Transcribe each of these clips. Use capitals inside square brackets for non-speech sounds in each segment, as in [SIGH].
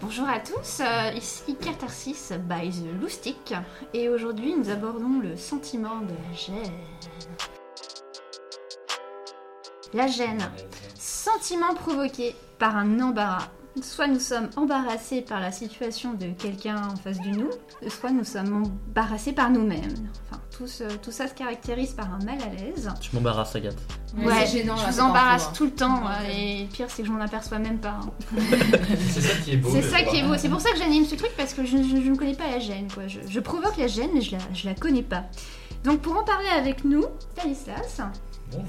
Bonjour à tous, euh, ici Catharsis by The Loustic et aujourd'hui nous abordons le sentiment de la gêne. La gêne, sentiment provoqué par un embarras. Soit nous sommes embarrassés par la situation de quelqu'un en face de nous, soit nous sommes embarrassés par nous-mêmes. Enfin, tout, tout ça se caractérise par un mal à l'aise. Tu m'embarrasses, Agathe. Ouais, c'est gênant, je là, vous embarrasse parfois. tout le temps Ouais, euh, et le pire c'est que je m'en aperçois même pas. hein. [LAUGHS] C'est ça qui est beau. C'est ça qui est beau, c'est pour ça que j'anime ce truc parce que je, je- je ne connais pas la gêne. Quoi. Je, je provoque la gêne mais je la, je la connais pas. Donc pour en parler avec nous, Stanislas, Bonjour.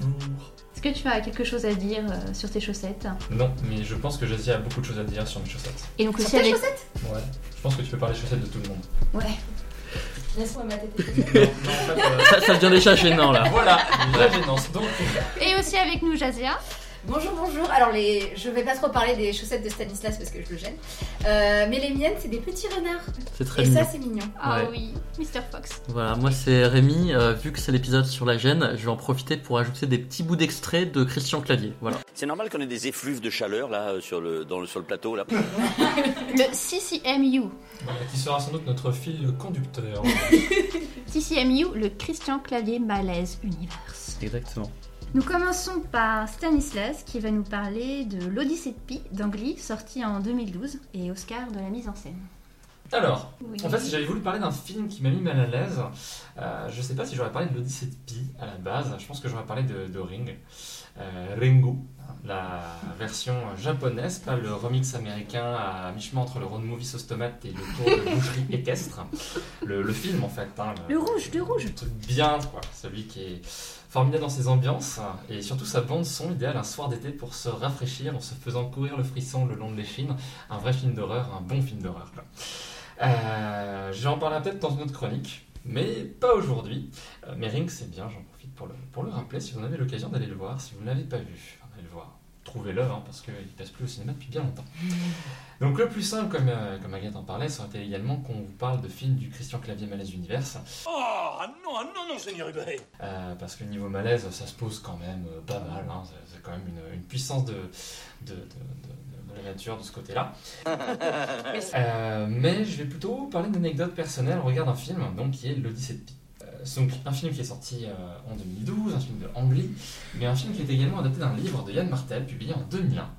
est-ce que tu as quelque chose à dire euh, sur tes chaussettes? Non, mais je pense que Jazzy a beaucoup de choses à dire sur mes chaussettes. Et donc aussi Sur tes avec... Ouais. Je pense que tu peux parler chaussettes de tout le monde. Ouais. Laisse-moi. [LAUGHS] Non, non, euh, Ça, ça devient déjà gênant là. voilà, la gênance. Donc, Et aussi avec nous Jazia. Bonjour, bonjour. Alors, les... je vais pas trop parler des chaussettes de Stanislas parce que je le gêne. Euh, mais les miennes, c'est des petits renards. C'est très Et mignon. ça, c'est mignon. Ah Ouais. oui, Mr. Fox. Voilà, moi c'est Rémi. euh, vu que c'est l'épisode sur la gêne, je vais en profiter pour ajouter des petits bouts d'extrait de Christian Clavier. Voilà. [LAUGHS] C'est normal qu'on ait des effluves de chaleur là euh, sur le, dans le, sur le plateau là. [LAUGHS] Le CCMU. voilà, qui sera sans doute notre fil conducteur. [LAUGHS] CCMU, le Christian Clavier Malaise Universe. Exactement. Nous commençons par Stanislas qui va nous parler de l'Odyssée de Pi d'Angly, sorti en 2012 et Oscar de la mise en scène. Alors, Oui. en fait, si j'avais voulu parler d'un film qui m'a mis mal à l'aise, euh, je sais pas si j'aurais parlé de l'Odyssée de Pi à la base. Je pense que j'aurais parlé de, de Ring. Euh, Ringu, la version japonaise, pas le remix américain à mi-chemin entre le road movie sauce tomate et le tour de boucherie équestre. Le, le film, en fait. hein, Le rouge, le rouge. le truc bien, quoi. Celui qui est formidable dans ses ambiances et surtout sa bande son idéale un soir d'été pour se rafraîchir en se faisant courir le frisson le long de l'échine. Un vrai film d'horreur, un bon film d'horreur. Euh, je vais en parler peut-être dans une autre chronique, mais pas aujourd'hui. Euh, mais Ring, c'est bien, j'en profite pour le, pour le rappeler si vous en avez l'occasion d'aller le voir, si vous ne l'avez pas vu, allez le voir. Trouvez-le, hein, parce qu'il ne passe plus au cinéma depuis bien longtemps. [LAUGHS] Donc le plus simple, comme, euh, comme Agathe en parlait, ça aurait été également qu'on vous parle de films du Christian Clavier Malaise Universe. Oh ah non, ah non, non, Seigneur Hubert Euh, parce que niveau malaise, ça se pose quand même euh, pas mal. hein. C'est- quand même une, une puissance de, de, de- de- de la nature de ce côté-là. [LAUGHS] Euh, mais je vais plutôt parler d'anecdotes personnelles au regard d'un film donc, qui est L'Odyssée de Pi. C'est donc un film qui est sorti euh, en 2012, un film de Ang Lee, mais un film qui est également adapté d'un livre de Yann Martel publié en 2001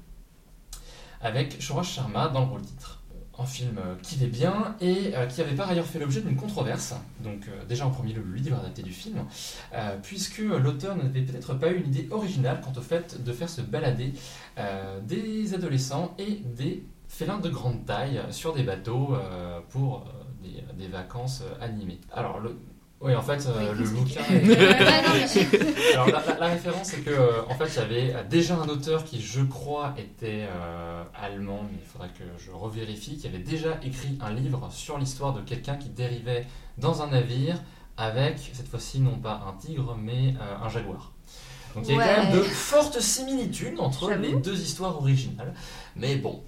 avec Shohraj Sharma dans le rôle titre. Un film euh, qui va bien et euh, qui avait par ailleurs fait l'objet d'une controverse. Donc, euh, déjà en premier lieu, le livre adapté du film, puisque l'auteur n'avait peut-être pas eu une idée originale quant au fait de faire se balader des adolescents et des félins de grande taille sur des bateaux pour des, vacances animées. Oui, en fait, euh, le explique. bouquin [LAUGHS] est- alors la, la- la référence c'est que euh, en fait il y avait euh, déjà un auteur qui je crois était euh, allemand mais il faudrait que je revérifie qui avait déjà écrit un livre sur l'histoire de quelqu'un qui dérivait dans un navire avec cette fois-ci non pas un tigre mais un jaguar. Donc il y a quand même de fortes similitudes entre les deux histoires originales. Mais bon.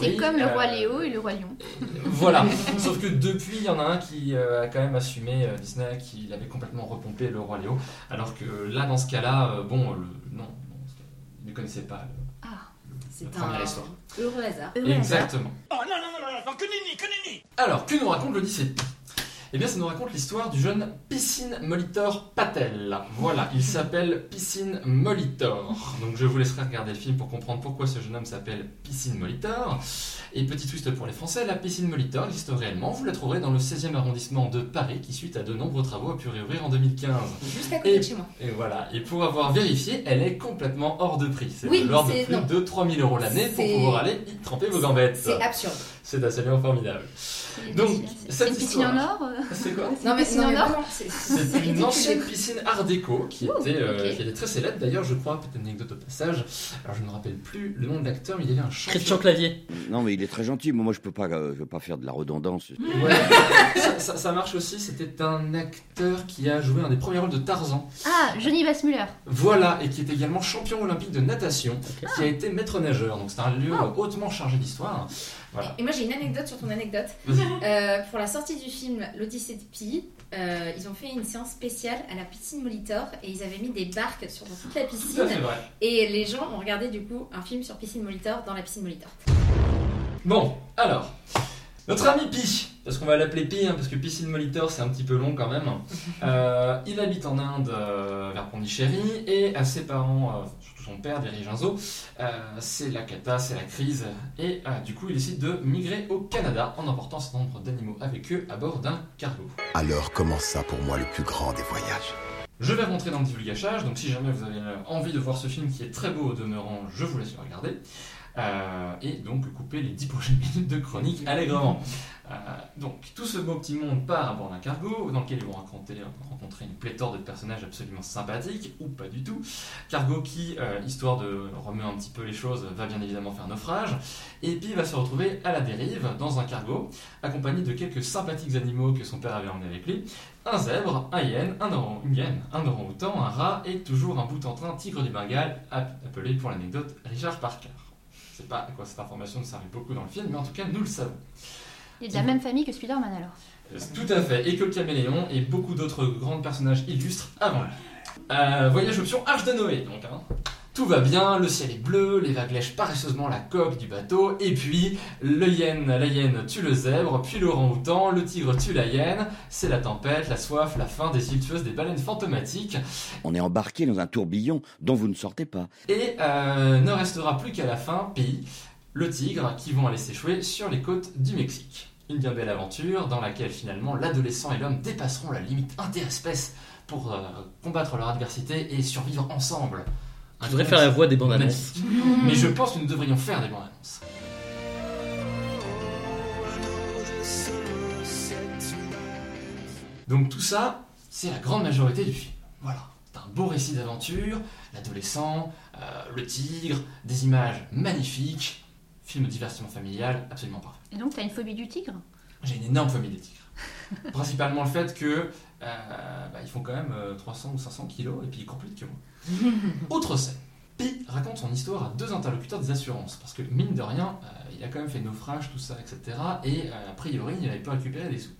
C'est comme le roi euh, Léo et le roi Lion. [LAUGHS] voilà, sauf que depuis, il y en a un qui euh, a quand même assumé, euh, Disney, qu'il avait complètement repompé le roi Léo, alors que euh, là, dans ce cas-là, euh, bon, le, non, non, il ne connaissait pas le- Ah, la C'est première un histoire. heureux hasard. heureux hasard. Exactement. Oh non, non, non, non, non, que nenni, que nenni Alors, que nous raconte l'Odyssée de Pi Eh bien, ça nous raconte l'histoire du jeune Piscine Molitor Patel. Voilà, il s'appelle Piscine Molitor. Donc, je vous laisserai regarder le film pour comprendre pourquoi ce jeune homme s'appelle Piscine Molitor. Et petit twist pour les Français, la piscine Molitor existe réellement. Vous la trouverez dans le 16e arrondissement de Paris, qui, suite à de nombreux travaux, a pu réouvrir en 2015. Juste à côté Et- de chez moi. Et voilà, et pour avoir vérifié, elle est complètement hors de prix. C'est Oui, de l'ordre de plus non. de 3000 euros l'année pour pouvoir aller y tremper vos gambettes. C'est absurde. C'est absolument formidable. C'est- Donc, c'est- cette une piscine en histoire- or euh C'est quoi C'est une piscine non, mais en or vraiment, c'est- C'est une ancienne piscine art déco qui Ouh, était, euh, qui était très célèbre. D'ailleurs, je crois, petite anecdote au passage, alors je ne me rappelle plus le nom de l'acteur, mais il y avait un champion. Christian Clavier. Non, mais il est très gentil. Moi, moi je peux pas, euh, je veux pas faire de la redondance. Ouais, [LAUGHS] ça, marche aussi, c'était un acteur qui a joué un des premiers rôles de Tarzan. Ah, Johnny Bassmuller. Voilà, et qui est également champion olympique de natation, qui a été maître nageur. Donc c'est un lieu Ah. euh, hautement chargé d'histoire. Voilà. Et moi j'ai une anecdote sur ton anecdote. [LAUGHS] Euh, pour la sortie du film L'Odyssée de Pi, euh, ils ont fait une séance spéciale à la piscine Molitor et ils avaient mis des barques sur toute la piscine Ça, c'est vrai. et les gens ont regardé du coup un film sur piscine Molitor dans la piscine Molitor. Bon, alors, notre ami Pi, parce qu'on va l'appeler Pi, hein, parce que Piscine Molitor c'est un petit peu long quand même. [LAUGHS] Euh, il habite en Inde, vers Pondichéry, et à ses parents, son père, dirige un zoo. Euh, c'est la cata, c'est la crise, et euh, du coup il décide de migrer au Canada en emportant certain nombre d'animaux avec eux à bord d'un cargo. Alors commença pour moi le plus grand des voyages? Je vais rentrer dans le divulgachage, donc si jamais vous avez euh, envie de voir ce film qui est très beau au demeurant, je vous laisse le regarder. Euh, et donc couper les 10 prochaines [LAUGHS] minutes de chronique allègrement. Euh, donc tout ce beau petit monde part à bord d'un cargo dans lequel ils vont rencontrer, rencontrer une pléthore de personnages absolument sympathiques, ou pas du tout. Cargo qui, euh, histoire de remuer un petit peu les choses, va bien évidemment faire naufrage. Et puis va se retrouver à la dérive dans un cargo, accompagné de quelques sympathiques animaux que son père avait emmenés avec lui. Un zèbre, un hyène, un orang, une hyène, un orang-outan, un rat et toujours un bout en train tigre du Bengale, app- appelé pour l'anecdote Richard Parker. Je sais pas à quoi cette information nous servait beaucoup dans le film, mais en tout cas nous le savons. Il est de la même famille que Spider-Man alors. Euh, Tout à fait, et que le caméléon et beaucoup d'autres grands personnages illustres avant lui. Euh, voyage option Arche de Noé, donc. hein. Tout va bien, le ciel est bleu, les vagues lèchent paresseusement la coque du bateau, et puis le hyène, la hyène tue le zèbre, puis l'orang-outan, le tigre tue la hyène, c'est la tempête, la soif, la faim des îles tueuses des baleines fantomatiques, On est embarqué dans un tourbillon dont vous ne sortez pas. et euh, ne restera plus qu'à la fin, Pi, le tigre, qui vont aller s'échouer sur les côtes du Mexique. Une bien belle aventure dans laquelle finalement l'adolescent et l'homme dépasseront la limite interespèce pour euh, combattre leur adversité et survivre ensemble. Je voudrais faire la voix des bandes annonces. [LAUGHS] Mais je pense que nous devrions faire des bandes annonces. Donc tout ça, c'est la grande majorité du film. Voilà. C'est un beau récit d'aventure, l'adolescent, euh, le tigre, des images magnifiques, film de divertissement familial absolument parfait. Et donc, t'as une phobie du tigre? J'ai une énorme phobie des tigres. [LAUGHS] Principalement le fait que bah, ils font quand même euh, 300 ou 500 kilos et puis ils courent plus vite que moi. Autre scène. Pi raconte son histoire à deux interlocuteurs des assurances parce que mine de rien, euh, il a quand même fait naufrage, tout ça, etc. Et euh, a priori, il n'avait pas récupéré des sous.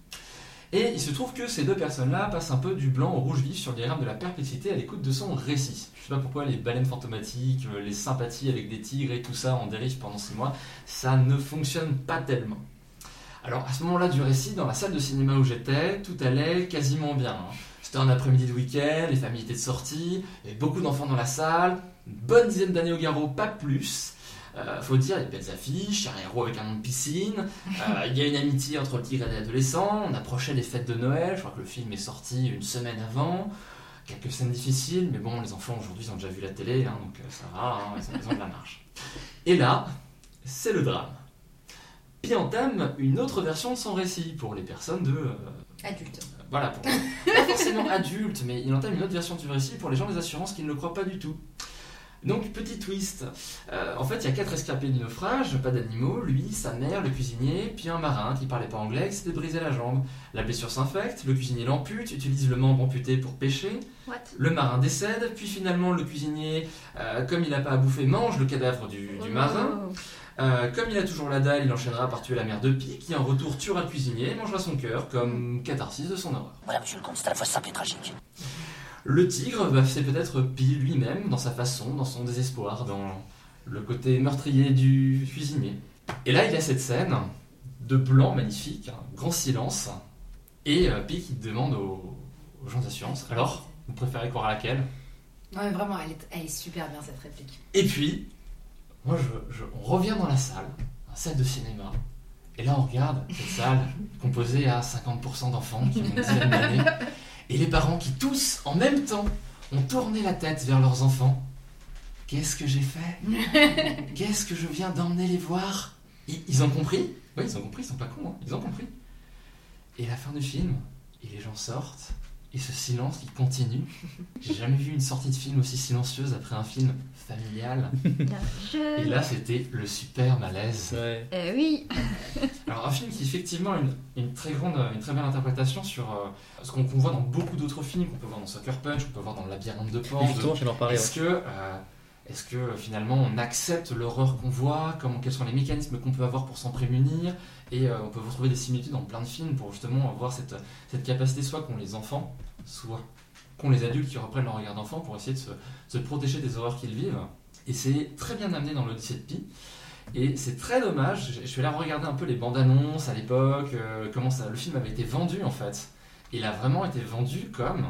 Et il se trouve que ces deux personnes-là passent un peu du blanc au rouge vif sur le diagramme de la perplexité à l'écoute de son récit. Je sais pas pourquoi les baleines fantomatiques, euh, les sympathies avec des tigres et tout ça en dérive pendant six mois, ça ne fonctionne pas tellement. Alors à ce moment-là du récit, dans la salle de cinéma où j'étais, tout allait quasiment bien. hein. C'était un après-midi de week-end, les familles étaient de sortie, il y avait beaucoup d'enfants dans la salle, une bonne dizaine d'années au garrot, pas plus. Euh, faut dire, il y a de belles affiches, un héros avec un nom de piscine, euh, il y a une amitié entre le tigre et l'adolescent, on approchait des fêtes de Noël, je crois que le film est sorti une semaine avant. Quelques scènes difficiles, mais bon, les enfants aujourd'hui ils ont déjà vu la télé, hein, donc euh, ça va, hein, ils ont de la marche. Et là, c'est le drame. Puis entame une autre version de son récit pour les personnes de. euh, Adulte. voilà, pour, [LAUGHS] pas forcément adultes, mais il entame une autre version du récit pour les gens des assurances qui ne le croient pas du tout. Donc, petit twist. Euh, en fait, il y a quatre escapés du naufrage, pas d'animaux, lui, sa mère, le cuisinier, puis un marin qui parlait pas anglais, qui s'était brisé la jambe. La blessure s'infecte, le cuisinier l'ampute, utilise le membre amputé pour pêcher, What? Le marin décède, puis finalement le cuisinier, euh, comme il n'a pas à bouffer, mange le cadavre du, du marin. Euh, comme il a toujours la dalle, il enchaînera par tuer la mère de Pi, qui en retour tuera le cuisinier et mangera son cœur, comme catharsis de son horreur. Voilà, monsieur le comte, c'est à la fois simple et tragique. Le tigre, bah, c'est peut-être Pi lui-même, dans sa façon, dans son désespoir, dans le côté meurtrier du cuisinier. Et là, il y a cette scène de blanc magnifique, un grand silence, et euh, Pi qui demande aux, aux gens d'assurance Alors, vous préférez croire à laquelle? Ouais, vraiment, elle est, elle est super bien cette réplique. Et puis, moi, on revient dans la salle, salle de cinéma, et là, on regarde cette salle composée à 50% d'enfants qui ont une dizaine d'années, et les parents qui tous, en même temps, ont tourné la tête vers leurs enfants. Qu'est-ce que j'ai fait? Qu'est-ce que je viens d'emmener les voir? Ils, ont compris? Oui, ils ont compris, ils sont pas cons, hein, ils ont compris. Et la fin du film, et les gens sortent, et ce silence qui continue. J'ai jamais vu une sortie de film aussi silencieuse après un film familial. Et là, c'était le super malaise. Ouais. Euh, oui. Alors un film qui effectivement a une, une très grande, une très belle interprétation sur euh, ce qu'on voit dans beaucoup d'autres films, qu'on peut voir dans Sucker Punch, qu'on peut voir dans Le Labyrinthe de Pan. Justement, j'allais en parler. ouais. Est-ce que, euh, est-ce que finalement on accepte l'horreur qu'on voit Quels sont les mécanismes qu'on peut avoir pour s'en prémunir Et euh, on peut retrouver des similitudes dans plein de films pour justement avoir cette, cette capacité, soit qu'ont les enfants, soit qu'ont les adultes qui reprennent leur regard d'enfant pour essayer de se, protéger des horreurs qu'ils vivent. Et c'est très bien amené dans l'Odyssée de Pi. Et c'est très dommage, je suis allé regarder un peu les bandes annonces à l'époque, euh, comment ça, le film avait été vendu en fait. Il a vraiment été vendu comme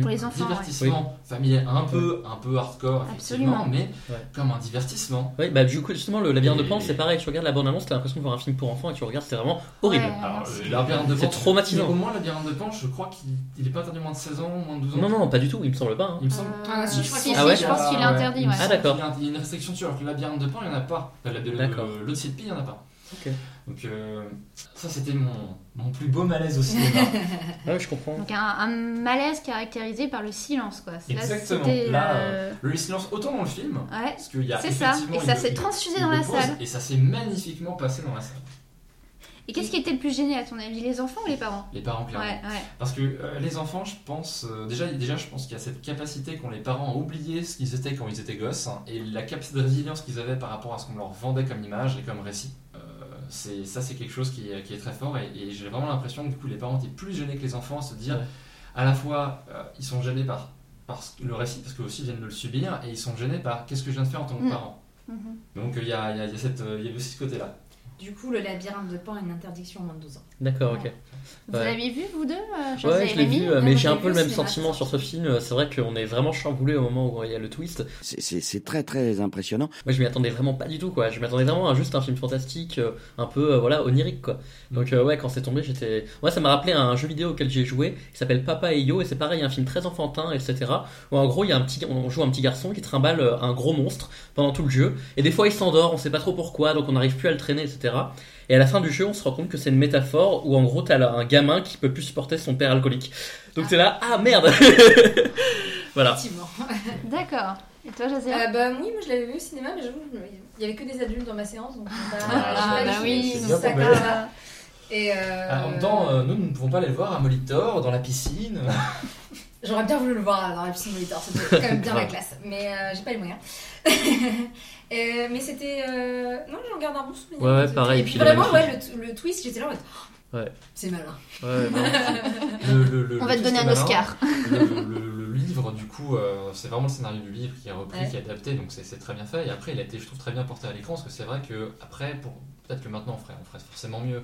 Pour les enfants, ouais. divertissement familial, un peu, un peu hardcore effectivement, Absolument. mais Ouais. comme un divertissement. Oui, bah du coup, justement, le labyrinthe de Et- Pan, c'est pareil. Tu regardes la bande-annonce, t'as l'impression de voir un film pour enfants et tu regardes, c'est vraiment horrible. Ouais. Alors, merci. le labyrinthe de Pan, C'est traumatisant. Au moins, le labyrinthe de Pan, je crois qu'il il est pas interdit moins de 16 ans, moins de 12 ans. Non, non, pas du tout, il me semble pas. hein. Il me semble. Ah, si, je crois qu'il Ah ouais je pense qu'il est interdit. ouais. semble Ah, d'accord. Il y a une restriction sur alors que le labyrinthe de Pan, il n'y en a pas. Le- L'autre site il n'y en a pas. Ok. Donc, euh, ça, c'était mon, mon plus beau malaise au cinéma. [LAUGHS] Ouais, je comprends. Donc un, un malaise caractérisé par le silence, quoi. Exactement. Là, euh, le silence, autant dans le film, Ouais. parce qu'il y a C'est ça, et ça s'est transfusé dans la pose, salle. Et ça s'est magnifiquement passé dans la salle. Et qu'est-ce qui était le plus gêné à ton avis, les enfants ou les parents? Les parents, Ouais, clairement. ouais. Parce que euh, les enfants, je pense, euh, déjà, déjà, je pense qu'il y a cette capacité qu'ont les parents à oublier ce qu'ils étaient quand ils étaient gosses, hein, et la capacité de résilience qu'ils avaient par rapport à ce qu'on leur vendait comme image et comme récit. Euh, c'est, ça, c'est quelque chose qui est, qui est très fort, et, et j'ai vraiment l'impression que du coup, les parents étaient plus gênés que les enfants à se dire, Ouais. à la fois, euh, ils sont gênés par, le récit, parce qu'eux aussi viennent de le subir, et ils sont gênés par qu'est-ce que je viens de faire en tant que Mm. parent. Mhm. Donc, euh, il y, a, il y a- il y a cette, euh, il y a aussi ce côté-là. Du coup, le labyrinthe de Pan a une interdiction au moins de 12 ans. D'accord, ok. Vous Ouais. l'avez vu, vous deux euh, José Ouais, je l'ai vu, mais j'ai je un peu le même sentiment sur ce film. C'est vrai qu'on est vraiment chamboulé au moment où il y a le twist. C'est- très très impressionnant. Moi, je m'y attendais vraiment pas du tout, quoi. Je m'attendais vraiment à juste un film fantastique, euh, un peu, euh, voilà, onirique, quoi. Donc, euh, ouais, quand c'est tombé, j'étais. Ouais, ça m'a rappelé un jeu vidéo auquel j'ai joué, qui s'appelle Papa et Yo, et c'est pareil, un film très enfantin, etc. Où en gros, il y a un petit, on joue un petit garçon qui trimballe un gros monstre pendant tout le jeu, et des fois il s'endort, on sait pas trop pourquoi, donc on n'arrive plus à le traîner, etc. Et à la fin du jeu, on se rend compte que c'est une métaphore où en gros, t'as un gamin qui peut plus supporter son père alcoolique. Donc t'es là, ah merde [LAUGHS] Voilà. Effectivement. [LAUGHS] D'accord. Et toi, José Euh, bah oui, moi je l'avais vu au cinéma, mais j'avoue, il y avait que des adultes dans ma séance, donc Ah, bah oui, c'est bien ça. Et euh, Ah, en même temps, euh, nous, nous ne pouvons pas aller le voir à Molitor, dans la piscine. [LAUGHS] J'aurais bien voulu le voir dans la piscine monitor, c'était quand même bien la [LAUGHS] classe, mais euh, j'ai pas les moyens. [LAUGHS] Euh, mais c'était. euh, Non, j'en garde un bon souvenir. Ouais, ouais, pareil, Et puis vraiment, ouais, le, le twist, j'étais là en mode. oh, Ouais. C'est malin. Ouais, non. [LAUGHS] Le- le- le- On le va te donner un malin. Oscar. Le, le- le livre, du coup, euh, c'est vraiment le scénario du livre qui est repris, Ouais. qui est adapté, donc c'est très bien fait. Et après, il a été, je trouve, très bien porté à l'écran, parce que c'est vrai que après, pour peut-être que maintenant on ferait, on ferait forcément mieux,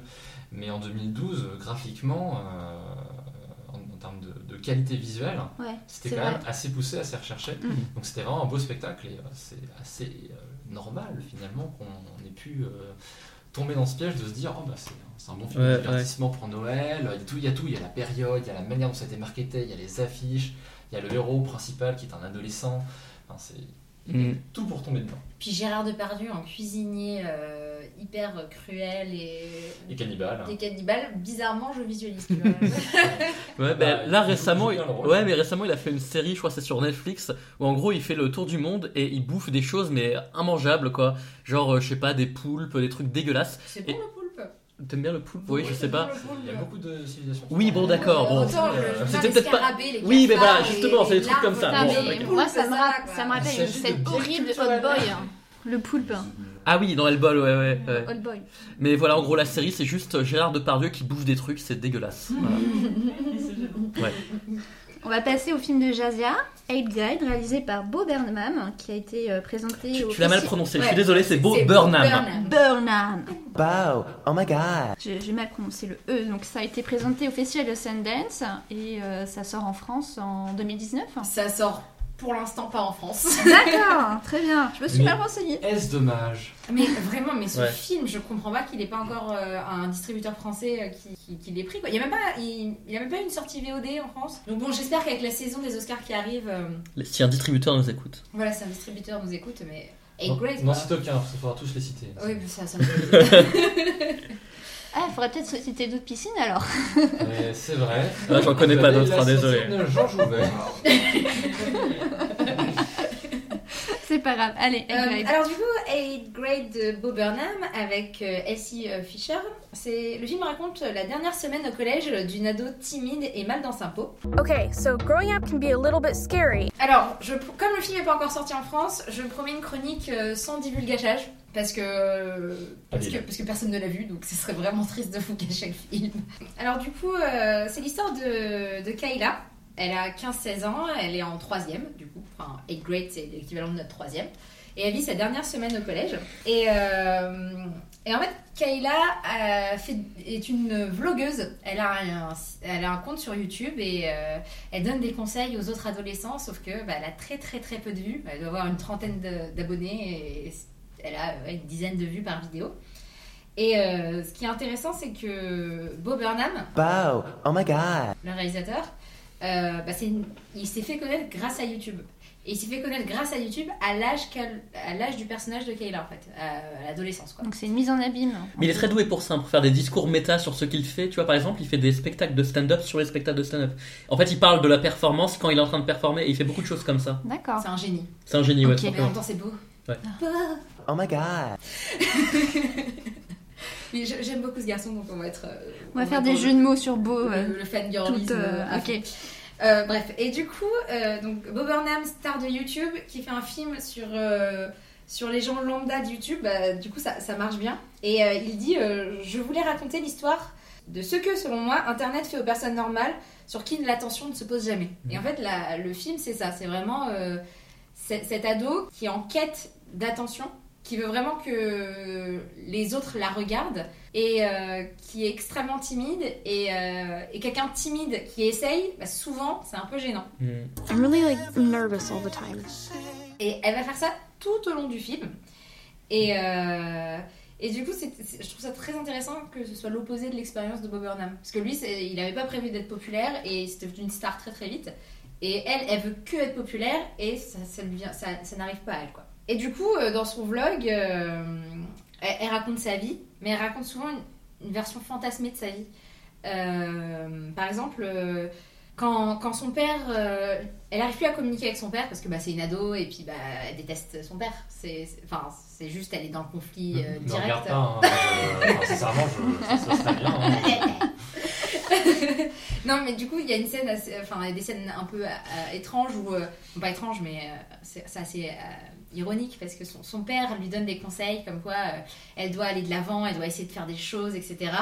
mais en 2012, euh, graphiquement, euh, en, en termes de, de qualité visuelle, Ouais, c'était quand vrai. même assez poussé, assez recherché. Mm. Donc c'était vraiment un beau spectacle et euh, c'est assez euh, normal finalement qu'on ait pu euh, tomber dans ce piège de se dire oh bah c'est un bon film Ouais, de divertissement pour Noël, il y, a tout, il y a tout, il y a la période, il y a la manière dont ça a été marketé, il y a les affiches, il y a le héros principal qui est un adolescent, enfin, c'est Mm. tout pour tomber dedans. Puis Gérard Depardieu en cuisinier euh, hyper cruel et. Et cannibale. Des cannibales, bizarrement, je visualise. tu [LAUGHS] vois. Ouais, bah, Bah, là il récemment, il ouais, mais récemment il a fait une série, je crois que c'est sur Netflix, où en gros il fait le tour du monde et il bouffe des choses mais immangeables quoi, genre euh, je sais pas des poulpes, des trucs dégueulasses. C'est bon Et- le poulpe? T'aimes bien le poulpe? Oui, je sais pas. Il y a beaucoup de civilisations. Oui, bon, d'accord, bon. C'était peut-être pas- Oui, mais voilà, justement, c'est des trucs comme ça. moi, ça me, rappelle bien horrible. Hot Boy. hein. Le poulpe. Ah oui, dans Hellboy, ouais, ouais, ouais. Boy. Mais voilà, en gros la série c'est juste Gérard Depardieu qui bouffe des trucs, c'est dégueulasse. [LAUGHS] Voilà. On va passer au film de Jazia, Aid Guide, réalisé par Bo Burnham, qui a été euh, présenté Tu, au tu l'as mal prononcé, je suis désolé, c'est Beau C'est Burnham. Burnham. Wow, oh my god. J'ai j'ai mal prononcé le E. Donc ça a été présenté au Festival de Sundance et euh, ça sort en France en 2019. Ça sort pour l'instant pas en France. [LAUGHS] D'accord, [LAUGHS] très bien. Je me suis Mais- mal renseignée. Est-ce dommage? Mais vraiment, mais ce Ouais. film, je comprends pas qu'il ait pas encore euh, un distributeur français euh, qui, qui, qui l'ait pris. Quoi. Il y a même pas, il, il y a même pas une sortie VOD en France. Donc bon, j'espère qu'avec la saison des Oscars qui arrive, euh, Si un distributeur nous écoute. voilà, si un distributeur nous écoute, mais hey, Non, great. Quoi. cite aucun, parce qu'il faudra tous les citer. Oui, mais ça, ça me fait [LAUGHS] Ah, il faudrait peut-être citer d'autres piscines alors. Mais [LAUGHS] C'est vrai. Ah, j'en connais pas d'autres, hein, désolé. [LAUGHS] [LAUGHS] C'est pas grave. Allez, Euh, alors du coup, Eighth Grade de Bo Burnham avec euh, Elsie euh, Fisher. C'est le film raconte la dernière semaine au collège d'une ado timide et mal dans sa peau. Okay, so growing up can be a little bit scary. Alors, je, comme le film n'est pas encore sorti en France, je promets une chronique euh, sans divulgachage parce que, parce, que, Habile. parce que personne ne l'a vu, donc ce serait vraiment triste de vous cacher le film. Alors du coup, euh, c'est l'histoire de, de Kayla. Elle a 15-16 ans, elle est en troisième, du coup. Enfin, 8 grade, c'est l'équivalent de notre troisième. Et elle vit sa dernière semaine au collège. Et, euh, et en fait, Kayla a fait- est une vlogueuse. Elle a un, elle a un compte sur YouTube et euh, elle donne des conseils aux autres adolescents, sauf que bah, elle a très très très peu de vues. Elle doit avoir une trentaine d'abonnés et elle a ouais, une dizaine de vues par vidéo. Et euh, ce qui est intéressant, c'est que Bo Burnham, Wow, oh my god. le réalisateur, euh, bah, il s'est fait connaître grâce à YouTube. Et il s'est fait connaître grâce à YouTube à l'âge qu'elle- à l'âge du personnage de Kayla, en fait, à, à l'adolescence. quoi. Donc c'est une mise en abîme. Mais il est très doué pour ça, pour faire des discours méta sur ce qu'il fait. Tu vois, par exemple, il fait des spectacles de stand-up sur les spectacles de stand-up. En fait, il parle de la performance quand il est en train de performer et il fait beaucoup de choses comme ça. D'accord. C'est un génie. C'est un génie, ouais, Ok. tout Mais en même temps, c'est beau. Ouais. Oh my god. [LAUGHS] Mais J'aime beaucoup ce garçon, donc on va être. euh, On va on faire des jeux de mots sur Beau. Le, le fangirlisme. euh, ok. Euh, bref, et du coup, euh, donc Bob Burnham, star de YouTube, qui fait un film sur, euh, sur les gens lambda de YouTube, bah, du coup ça, ça marche bien. Et il dit Je voulais raconter l'histoire de ce que, selon moi, Internet fait aux personnes normales sur qui l'attention ne se pose jamais. Et en fait, la- le film, c'est ça c'est vraiment cet ado qui est en quête d'attention, qui veut vraiment que les autres la regardent et euh, qui est extrêmement timide et, euh, et quelqu'un de timide qui essaye, bah, souvent c'est un peu gênant. Mm. I'm really like nervous all the time. Et elle va faire ça tout au long du film. Et, euh, et du coup, je trouve ça très intéressant que ce soit l'opposé de l'expérience de Bob Burnham. Parce que lui, il n'avait pas prévu d'être populaire et c'était devenu une star très très vite. Et elle, elle veut que être populaire et ça, ça, lui vient- ça, ça n'arrive pas à elle. Quoi. Et du coup, euh, dans son vlog, euh, elle, elle raconte sa vie, mais elle raconte souvent une, une version fantasmée de sa vie. Euh, par exemple, euh, quand, quand son père, elle arrive plus à communiquer avec son père parce que bah, c'est une ado et puis bah, elle déteste son père. C'est, enfin, c'est juste, elle est dans le conflit direct. regarde pas, hein. Je- enfin, sincèrement, je, ça, ça serait bien. hein. [LAUGHS] non, mais du coup, il y a une scène, assez- enfin, des scènes un peu étranges ou pas étranges, mais c'est assez ironique parce que son, son père lui donne des conseils comme quoi euh, elle doit aller de l'avant, elle doit essayer de faire des choses, etc.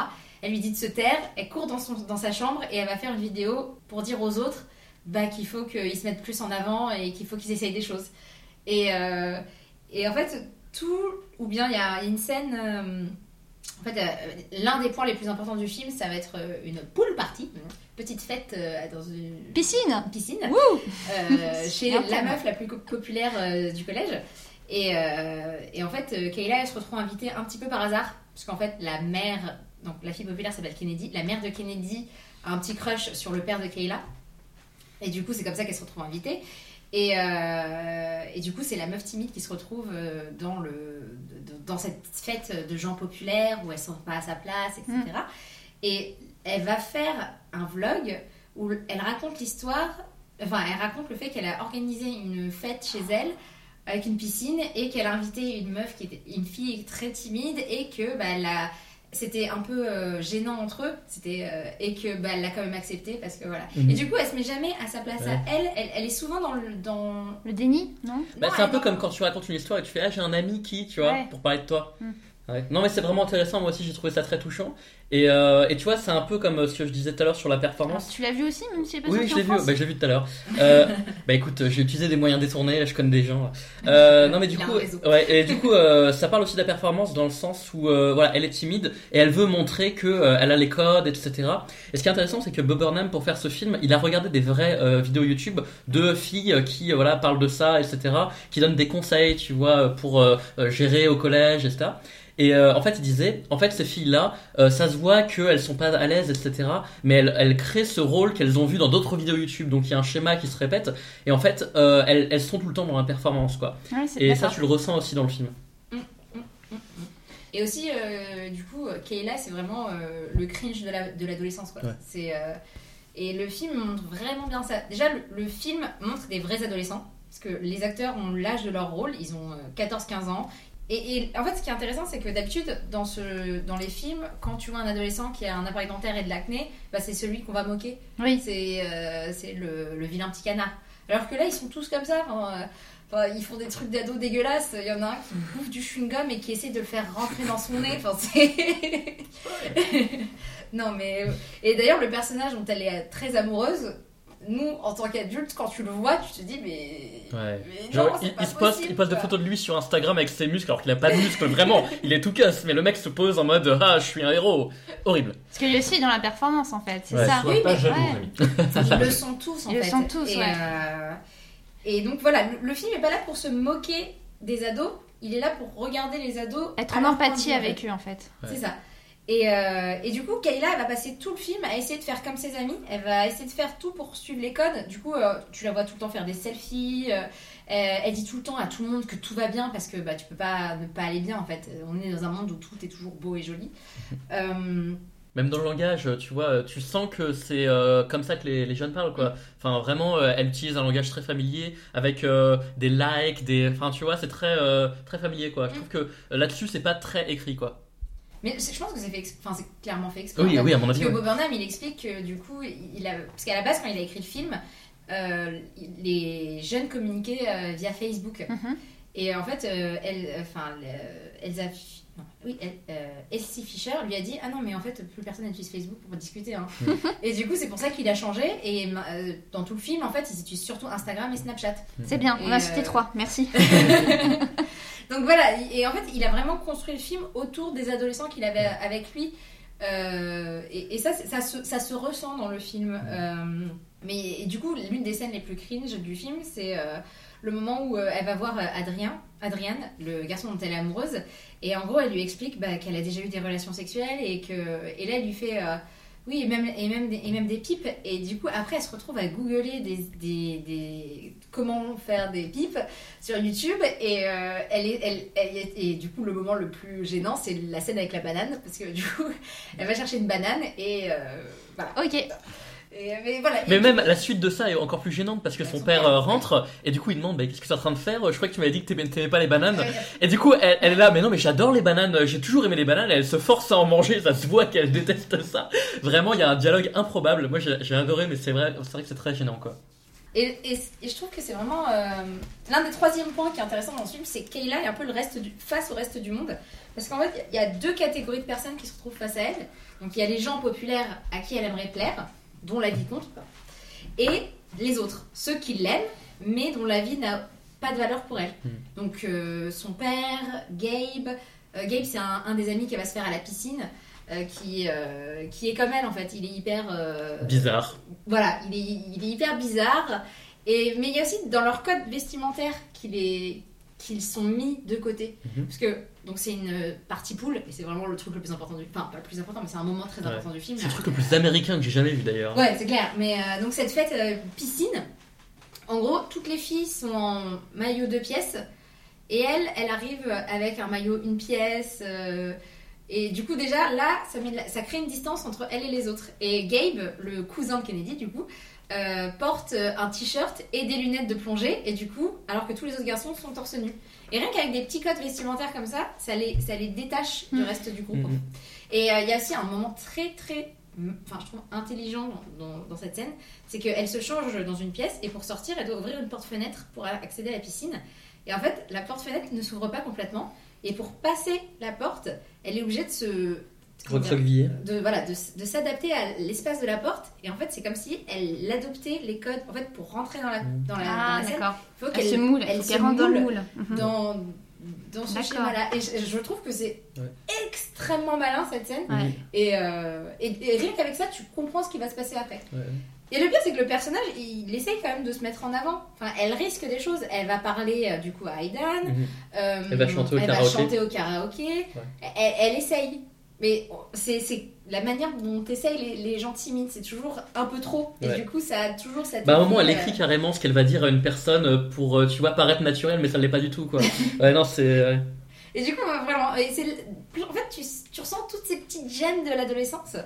Elle lui dit de se taire, elle court dans, son, dans sa chambre et elle va faire une vidéo pour dire aux autres bah, qu'il faut qu'ils se mettent plus en avant et qu'il faut qu'ils essayent des choses. Et, euh, et en fait, tout, ou bien il y a, une scène. euh, en fait, l'un des points les plus importants du film, ça va être une pool party, petite fête euh, dans une Piscine piscine euh, [LAUGHS] chez la meuf la plus populaire euh, du collège. Et, et en fait, Kayla, elle se retrouve invitée un petit peu par hasard, parce qu'en fait, la mère, donc la fille populaire s'appelle Kennedy, la mère de Kennedy a un petit crush sur le père de Kayla. Et du coup, c'est comme ça qu'elle se retrouve invitée. Et, et du coup, c'est la meuf timide qui se retrouve dans, le, dans cette fête de gens populaires où elles sont pas à sa place, etc. Et elle va faire un vlog où elle raconte l'histoire, enfin, elle raconte le fait qu'elle a organisé une fête chez elle avec une piscine et qu'elle a invité une meuf qui était une fille très timide et que bah, elle a- c'était un peu euh, gênant entre eux c'était euh, et que bah, elle l'a quand même accepté parce que voilà Mhm. et du coup elle se met jamais à sa place Ouais. à elle, elle elle est souvent dans le dans Le déni, non? Bah, Non, c'est un peu comme quand tu racontes une histoire et tu fais Ah, j'ai un ami qui, tu vois, Ouais. pour parler de toi. Ouais. Non, mais c'est vraiment intéressant. Moi aussi, j'ai trouvé ça très touchant. Et, euh, et tu vois, c'est un peu comme euh, ce que je disais tout à l'heure sur la Alors, performance. Tu l'as vu aussi, même si pas Oui, je l'ai vu. Bah, je l'ai vu tout à l'heure. Euh, [LAUGHS] bah écoute, j'ai utilisé des moyens détournés. Je connais des gens. [LAUGHS] Euh, non, mais du coup, ouais, et du coup, euh, ça parle aussi de la performance dans le sens où, euh, voilà, elle est timide et elle veut montrer que elle a les codes, etc. Et ce qui est intéressant, c'est que Bob Burnham, pour faire ce film, il a regardé des vraies vidéos YouTube de filles qui, voilà, parlent de ça, etc. Qui donnent des conseils, tu vois, pour gérer au collège, etc. Et euh, en fait, il disait, en fait, ces filles-là, euh, ça se voit qu'elles sont pas à l'aise, etc. Mais elles, elles créent ce rôle qu'elles ont vu dans d'autres vidéos YouTube. Donc il y a un schéma qui se répète. Et en fait, euh, elles, elles sont tout le temps dans la performance, quoi. Ouais, Et ça, tu le ressens aussi dans le film. Et aussi, euh, du coup, euh, Kayla, c'est vraiment euh, le cringe de la- de l'adolescence. quoi. Ouais. C'est, euh, et le film montre vraiment bien ça. Déjà, le, le film montre des vrais adolescents. Parce que les acteurs ont l'âge de leur rôle, ils ont euh, 14-15 ans. Et, et en fait, ce qui est intéressant, c'est que d'habitude, dans, ce, dans les films, quand tu vois un adolescent qui a un appareil dentaire et de l'acné, bah, c'est celui qu'on va moquer. Oui. C'est euh, le, le vilain petit canard. Alors que là, ils sont tous comme ça. euh, ils font des trucs d'ado dégueulasses. Il y en a un qui bouffe du chewing-gum et qui essaie de le faire rentrer dans son nez. Enfin, [LAUGHS] non, mais... Et d'ailleurs, le personnage dont elle est très amoureuse, nous, en tant qu'adultes, quand tu le vois, tu te dis, mais. Ouais. mais Genre, non, il, pas il se poste, possible, il poste des photos de lui sur Instagram avec ses muscles alors qu'il a pas de muscles, [LAUGHS] vraiment, il est tout casse, mais le mec se pose en mode Ah, je suis un héros. Horrible. Parce que lui aussi est dans la performance en fait, c'est Ouais. ça. Oui, pas mais jaloux, ouais. Rémi. Ils [LAUGHS] le sont tous en Ils le sont tous, et, ouais. euh, et donc voilà, le, le film est pas là pour se moquer des ados, il est là pour regarder les ados. Être en empathie avec eux en fait. Ouais. C'est ça. Et, euh, et du coup, Kayla, elle va passer tout le film à essayer de faire comme ses amis. Elle va essayer de faire tout pour suivre les codes. Du coup, euh, tu la vois tout le temps faire des selfies. euh, elle, dit tout le temps à tout le monde que tout va bien parce que bah, tu peux pas ne pas aller bien en fait. On est dans un monde où tout est toujours beau et joli. [LAUGHS] Même dans le langage, tu vois, tu sens que c'est comme ça que les, les jeunes parlent, quoi. Enfin, vraiment, elle utilise un langage très familier, avec des likes, des... Enfin, tu vois, c'est très, très familier, quoi. Je trouve que là-dessus, c'est pas très écrit, quoi. Mais je pense que c'est fait, enfin, c'est clairement fait exprès. Oui, oui, à mon Parce avis. que ouais. Bob Burnham, il explique que du coup, il a... parce qu'à la base, quand il a écrit le film, euh, les jeunes communiquaient euh, via Facebook. Mhm. Et en fait, euh, elle, enfin, le- Elsa, Fi- non, oui, elle- euh, Elsie Fisher lui a dit ah non mais en fait plus personne n'utilise Facebook pour discuter. hein. [LAUGHS] et du coup c'est pour ça qu'il a changé et euh, dans tout le film en fait ils utilisent surtout Instagram et Snapchat. C'est bien, on Et, a cité euh, trois, merci. [LAUGHS] [LAUGHS] Donc voilà et en fait il a vraiment construit le film autour des adolescents qu'il avait avec lui. Euh, et, ça, ça, se, ressent dans le film. Euh, mais du coup, l'une des scènes les plus cringe du film, c'est euh, le moment où elle va voir Adrien, Adriane, le garçon dont elle est amoureuse, et en gros, elle lui explique bah, qu'elle a déjà eu des relations sexuelles et que et là, elle lui fait oui et même et même et même des pipes. Et du coup, après, elle se retrouve à googler des, des, des- comment faire des pipes sur YouTube et euh, elle est elle, elle et du coup, le moment le plus gênant, c'est la scène avec la banane parce que du coup, [LAUGHS] elle va chercher une banane et euh, voilà. Ok, Et, mais voilà. Mais Et- même la suite de ça est encore plus gênante parce que son Son père père. euh, rentre et du coup il demande bah, qu'est-ce que tu es en train de faire? Je crois que tu m'avais dit que t'aimais pas les bananes. Et du coup elle, elle est là mais non mais j'adore les bananes, j'ai toujours aimé les bananes. Elle se force à en manger, ça se voit qu'elle déteste ça. Vraiment il y a un dialogue improbable. Moi j'ai j'ai adoré mais c'est vrai, c'est vrai que c'est très gênant quoi. Et, et- et je trouve que c'est vraiment euh, l'un des troisièmes points qui est intéressant dans ce film, c'est Kayla est un peu le reste du, face au reste du monde. Parce qu'en fait, il y a deux catégories de personnes qui se retrouvent face à elle. Donc il y a les gens populaires à qui elle aimerait plaire, dont la vie compte, et les autres, ceux qui l'aiment, mais dont la vie n'a pas de valeur pour elle. Hmm. Donc euh, son père, Gabe, euh, Gabe c'est un, un des amis qui va se faire à la piscine. euh, qui, qui est comme elle en fait, il est hyper Bizarre. voilà, il est, il est hyper bizarre. Et, mais il y a aussi dans leur code vestimentaire qu'il est qu'ils sont mis de côté. Mhm. Parce que donc c'est une partie pool et c'est vraiment le truc le plus important du enfin pas le plus important mais c'est un moment très Ouais. important du film. C'est le truc le plus américain que j'ai jamais vu d'ailleurs. Ouais, c'est clair. Mais euh, donc cette fête euh, piscine, en gros, toutes les filles sont en maillot deux pièces et elle, elle arrive avec un maillot une pièce. euh, et du coup, déjà, là, ça, met de la- ça crée une distance entre elle et les autres. Et Gabe, le cousin de Kennedy, du coup, euh, porte euh, un t-shirt et des lunettes de plongée. Et du coup, alors que tous les autres garçons sont torse nu. Et rien qu'avec des petits codes vestimentaires comme ça, ça les, ça les détache du Mm. reste du groupe. Mhm. Et euh, il y a aussi un moment très très, enfin je trouve intelligent dans, dans- dans cette scène, c'est qu'elle se change dans une pièce et pour sortir, elle doit ouvrir une porte-fenêtre pour accéder à la piscine. Et en fait, la porte-fenêtre ne s'ouvre pas complètement. Et pour passer la porte, elle est obligée de se. De, voilà, de, de s'adapter à l'espace de la porte. Et en fait, c'est comme si elle adoptait les codes. En fait, pour rentrer dans la, dans la, dans ah la scène, il faut Elle qu'elle se moule, elle se rentre dans le moule. Mhm. dans, dans ce schéma-là. Et je, je trouve que c'est Ouais. extrêmement malin cette scène. Ouais. Et, euh, et, et rien qu'avec ça, tu comprends ce qui va se passer après. Ouais. Et le pire, c'est que le personnage, il essaye quand même de se mettre en avant. Enfin, elle risque des choses. Elle va parler euh, du coup à Aidan. Mhm. Euh, Elle va chanter au elle karaoké. va chanter au karaoké. Elle, elle essaye. Mais c'est la manière dont t'essayes les, les gens timides. C'est toujours un peu trop. Et Ouais. du coup, ça a toujours cette. Bah à un moment elle effet, écrit euh, carrément ce qu'elle va dire à une personne euh, pour euh, tu vois paraître naturel mais ça l'est pas du tout quoi. [LAUGHS] ouais non c'est euh, Et du coup, euh, vraiment, et en fait, tu, tu ressens toutes ces petites gènes de l'adolescence.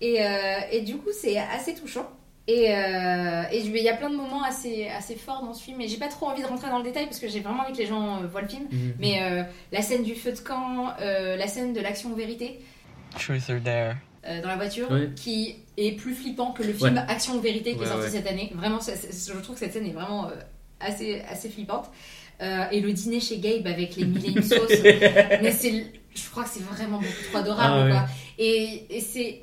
Et, euh, et du coup, c'est assez touchant. Et euh, et il y a plein de moments assez, assez forts dans ce film. Et j'ai pas trop envie de rentrer dans le détail parce que j'ai vraiment envie que les gens euh, voient le film. Mhm. Mais euh, la scène du feu de camp, euh, la scène de l'action vérité Truth or dare. euh, dans la voiture, Oui. qui est plus flippant que le film Ouais. Action vérité qui Ouais, est sorti ouais. cette année. Vraiment, c'est- c'est- je trouve que cette scène est vraiment euh, assez, assez flippante. Euh, et le dîner chez Gabe avec les mille et une sauces. [LAUGHS] mais c'est, je crois que c'est vraiment beaucoup trop adorable. Ah ouais. quoi. Et, et c'est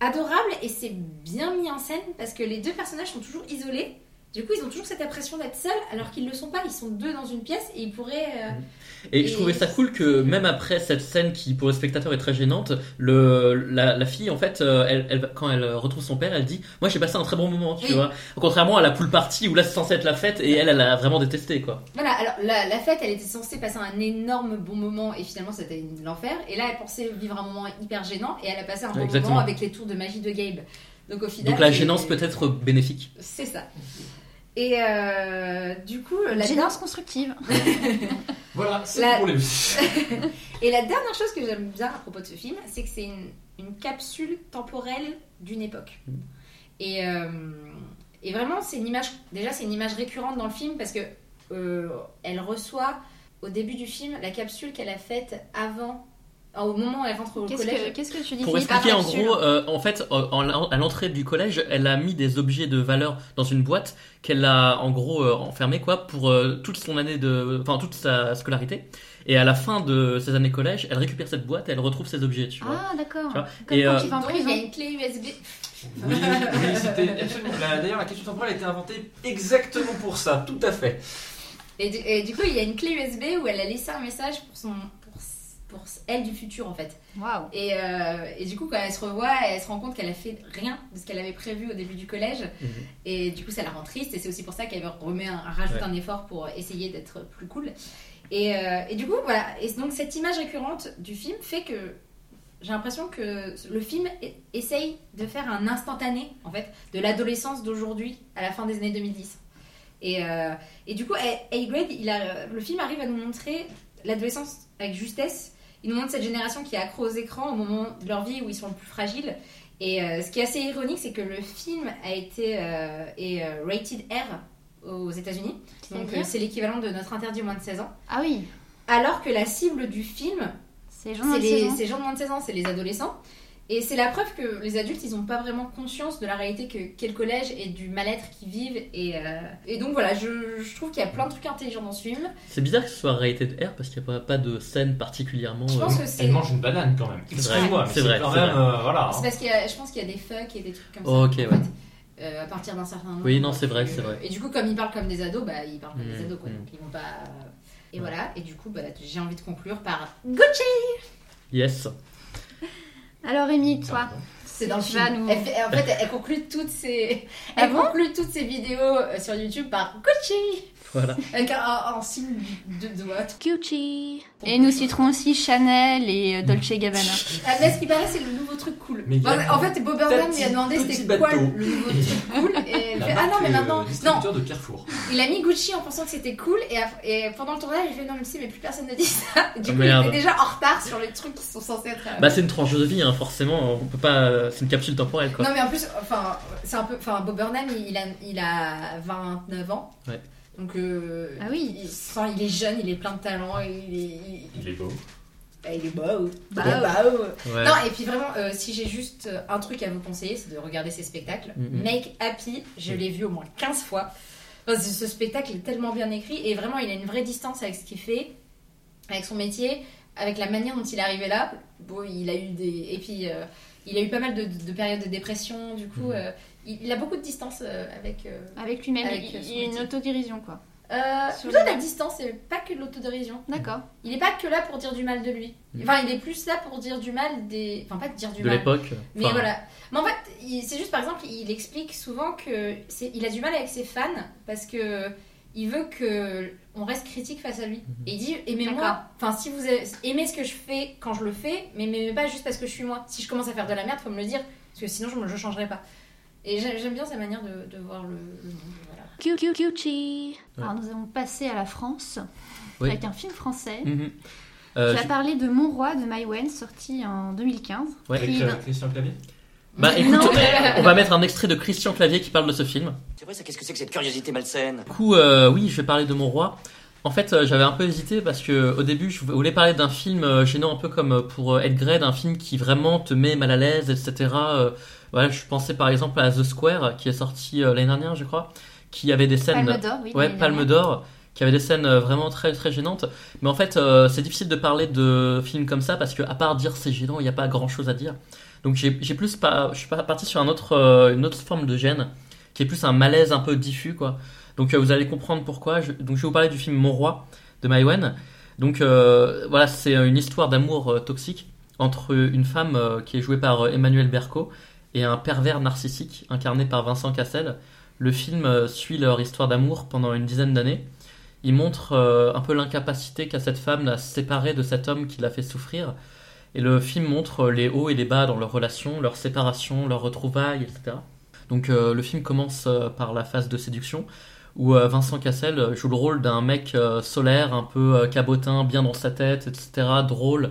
adorable et c'est bien mis en scène parce que les deux personnages sont toujours isolés. Du coup, ils ont toujours cette impression d'être seuls alors qu'ils ne le sont pas. Ils sont deux dans une pièce et ils pourraient. euh, Et, Et- je trouvais ça cool que même après cette scène qui pour le spectateur est très gênante, le, la, la fille en fait, euh, elle, elle, quand elle retrouve son père, elle dit Moi j'ai passé un très bon moment, tu Oui. vois. Contrairement à la pool party où là c'est censé être la fête et elle, elle a vraiment détesté quoi. Voilà, alors la, la fête, elle était censée passer un énorme bon moment et finalement c'était l'enfer. Et là, elle pensait vivre un moment hyper gênant et elle a passé un bon Exactement. moment avec les tours de magie de Gabe. Donc au final. Donc la gênance peut être bénéfique. C'est ça. Et euh, du coup, la Gênance constructive. [LAUGHS] Voilà, c'est La- pour les [LAUGHS] Et la dernière chose que j'aime bien à propos de ce film, c'est que c'est une, une capsule temporelle d'une époque. Et, euh, et vraiment, c'est une image. Déjà, c'est une image récurrente dans le film parce que euh, elle reçoit au début du film la capsule qu'elle a faite avant, au moment où elle rentre au Qu'est-ce collège. que, qu'est-ce que tu dis Pour Philippe expliquer en Capsule. gros, euh, en fait, euh, en- à l'entrée du collège, elle a mis des objets de valeur dans une boîte qu'elle a en gros euh, enfermée quoi pour euh, toute son année de, enfin toute sa scolarité. Et à la fin de ses années collège, elle récupère cette boîte et elle retrouve ses objets, tu vois. Ah, d'accord. Comme et, quand euh, tu vas en il y a une clé USB. Oui, oui, c'était absolument. la- D'ailleurs, la question temporelle a été inventée exactement pour ça, tout à fait. Et du, et du coup, il y a une clé USB où elle a laissé un message pour son pour, elle du futur en fait. Et, euh, et du coup, quand elle se revoit, elle se rend compte qu'elle a fait rien de ce qu'elle avait prévu au début du collège. Mhm. Et du coup, ça la rend triste. Et c'est aussi pour ça qu'elle remet un, rajoute Ouais. un effort pour essayer d'être plus cool. Et, euh, et du coup, voilà. Et donc, cette image récurrente du film fait que j'ai l'impression que le film essaye de faire un instantané, en fait, de l'adolescence d'aujourd'hui à la fin des années 2010. Et, euh, et du coup, A- A-Grade, il a, le film arrive à nous montrer l'adolescence avec justesse. Il nous montre cette génération qui est accro aux écrans au moment de leur vie où ils sont le plus fragiles. Et euh, ce qui est assez ironique, c'est que le film a été euh, est, euh, rated R aux États-Unis. Donc c'est l'équivalent de notre interdit moins de 16 ans. Ah oui, Alors que la cible du film, c'est les, les gens de moins de 16 ans, c'est les adolescents. Et c'est la preuve que les adultes, ils n'ont pas vraiment conscience de la réalité que qu'est le collège et du mal-être qu'ils vivent. Et, euh, et donc voilà, je, je trouve qu'il y a plein de trucs intelligents dans ce film. C'est bizarre que ce soit rated R parce qu'il n'y a pas, pas de scène particulièrement. Je euh, pense que c'est Elle mange une banane quand même. vrai, c'est c'est vrai, quand c'est même. vrai. euh, voilà. c'est hein. parce qu'il y a, je pense qu'il y a des fucks et des trucs comme ça. Oh, ok, en ouais. fait, euh, à partir d'un certain nombre. Oui, non, c'est vrai, c'est euh, vrai. Et du coup, comme ils parlent comme des ados, bah ils parlent comme des Mm, ados quoi. mm. Donc ils vont pas. Et Ouais. voilà. Et du coup, bah, j'ai envie de conclure par Gucci. Yes. Alors, Rémi, toi, C'est dans le film. vas nous- Elle fait- en fait, elle conclut toutes ses, Ah elle bon conclut toutes ses vidéos euh, sur YouTube par Gucci Voilà. avec un, un- un signe de doigt. Gucci. Et nous citerons aussi Chanel et euh, Dolce Gabbana. Ah, mais ce qui paraît, c'est le nouveau truc cool. En fait, Bob Burnham lui a demandé c'était quoi le nouveau truc cool. Ah non, mais euh, maintenant. Non, de Carrefour. il a mis Gucci en pensant que c'était cool. Et, et pendant le tournage, il fait non, mais sais, mais plus personne ne dit ça. [LAUGHS] Du Oh, coup, merde. il était déjà en retard sur les trucs qui sont censés être. euh, Bah c'est une tranche de vie, hein, forcément. On peut pas. C'est une capsule temporelle quoi. Non mais en plus, enfin, c'est un peu, enfin, Bob Burnham, il a, il a 29 ans. Ouais. Donc, euh, Ah oui. il, enfin, il est jeune, il est plein de talent, il est, il, Il est beau. Bah, il est beau. Est beau. Ouais. Non, et puis vraiment, euh, si j'ai juste un truc à vous conseiller, c'est de regarder ces spectacles. Mhm. Make Happy, je l'ai vu au moins 15 fois. Enfin, ce, spectacle est tellement bien écrit et vraiment, il a une vraie distance avec ce qu'il fait, avec son métier, avec la manière dont il est arrivé là. Bon, il a eu des. Et puis, euh, il a eu pas mal de, de périodes de dépression, du coup, Mhm. euh, il, il a beaucoup de distance avec. euh, Avec lui-même, il a une autodérision, quoi. Euh, plutôt de la distance et pas que de l'autodérision. D'accord. Il est pas que là pour dire du mal de lui. Mhm. Enfin, il est plus là pour dire du mal des. Enfin, pas de dire du De mal. l'époque. Mais Enfin, voilà. Mais en fait, c'est juste par exemple, il explique souvent que c'est, il a du mal avec ses fans parce que il veut que on reste critique face à lui. Et il dit aimez-moi. Enfin, si vous avez- aimez ce que je fais quand je le fais, mais m'aimez pas juste parce que je suis moi. Si je commence à faire de la merde, faut me le dire parce que sinon je ne changerai pas. Et j'ai- j'aime bien sa manière de, de voir le, le monde. Voilà. Gucci. Ouais. Alors, nous allons passer à la France Oui. avec un film français. mhm. Euh, tu as je- parlé de Mon Roi de Maïwen, sorti en 2015. Ouais. Avec euh, d'un- Christian Clavier Bah écoute, Non. [LAUGHS] on va mettre un extrait de Christian Clavier qui parle de ce film. C'est vrai, ça, qu'est-ce que c'est que cette curiosité malsaine? Du coup, euh, oui, je vais parler de Mon Roi. En fait, euh, j'avais un peu hésité parce que au début, je voulais parler d'un film euh, gênant un peu comme euh, pour euh, Edgrade, un film qui vraiment te met mal à l'aise, etc. Euh, voilà, je pensais par exemple à The Square qui est sorti euh, l'année dernière, je crois, qui avait des scènes. Palme d'Or, oui. Ouais, Palme d'Or, qui avait des scènes euh, vraiment très très gênantes. Mais en fait, euh, c'est difficile de parler de films comme ça parce que à part dire c'est gênant, il n'y a pas grand chose à dire. Donc j'ai plus pas, je suis pas parti sur un autre, euh, une autre forme de gêne qui est plus un malaise un peu diffus quoi. Donc euh, vous allez comprendre pourquoi. Je- donc je vais vous parler du film Mon Roi de Maïwen. Donc euh, voilà, c'est une histoire d'amour toxique entre une femme qui est jouée par Emmanuel Berco et un pervers narcissique incarné par Vincent Cassel. Le film euh, suit leur histoire d'amour pendant une dizaine d'années. Il montre euh, un peu l'incapacité qu'a cette femme à se séparer de cet homme qui l'a fait souffrir. Et le film montre les hauts et les bas dans leur relation, leur séparation, leur retrouvailles, etc. Donc euh, le film commence euh, par la phase de séduction où euh, Vincent Cassel joue le rôle d'un mec euh, solaire, un peu euh, cabotin, bien dans sa tête, etc., drôle.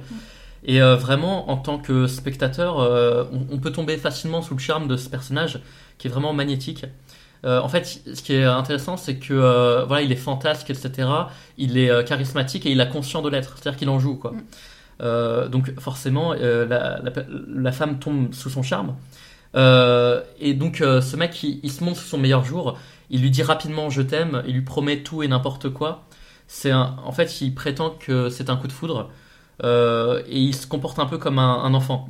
Et euh, vraiment, en tant que spectateur, euh, on, on peut tomber facilement sous le charme de ce personnage qui est vraiment magnétique. Euh, en fait, ce qui est intéressant, c'est que euh, voilà, il est fantasque, etc. Il est euh, charismatique et il a conscient de l'être, c'est-à-dire qu'il en joue, quoi. Mm. Donc forcément, la, la, la femme tombe sous son charme. Et donc ce mec, il, il se montre sous son meilleur jour. Il lui dit rapidement je t'aime. Il lui promet tout et n'importe quoi. C'est en fait, il prétend que c'est un coup de foudre et il se comporte un peu comme un, un enfant.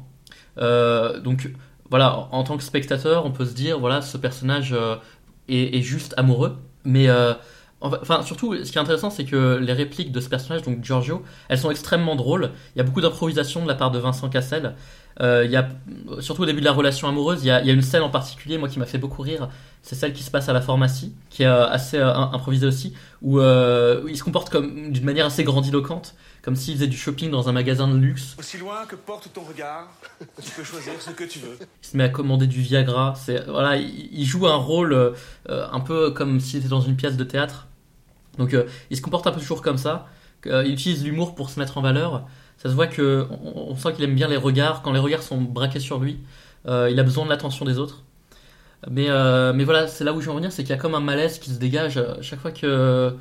Donc voilà, en, en tant que spectateur, on peut se dire voilà, ce personnage est juste amoureux, mais euh, Enfin, surtout, ce qui est intéressant, c'est que les répliques de ce personnage, donc Giorgio, elles sont extrêmement drôles. Il y a beaucoup d'improvisation de la part de Vincent Cassel. Euh, il y a, surtout au début de la relation amoureuse, il y a, il y a une scène en particulier, moi, qui m'a fait beaucoup rire. C'est celle qui se passe à la pharmacie, qui est euh, assez euh, improvisée aussi, euh, où il se comporte comme d'une manière assez grandiloquente, comme s'il faisait du shopping dans un magasin de luxe. Aussi loin que porte ton regard, tu peux choisir ce que tu veux. [LAUGHS] Il se met à commander du Viagra. C'est voilà, il, il joue un rôle euh, un peu comme s'il était dans une pièce de théâtre. Donc euh, il se comporte un peu toujours comme ça. Euh, il utilise l'humour pour se mettre en valeur. Ça se voit que on, on sent qu'il aime bien les regards. Quand les regards sont braqués sur lui, il a besoin de l'attention des autres. Mais mais voilà, c'est là où je veux en venir, c'est qu'il y a comme un malaise qui se dégage chaque fois que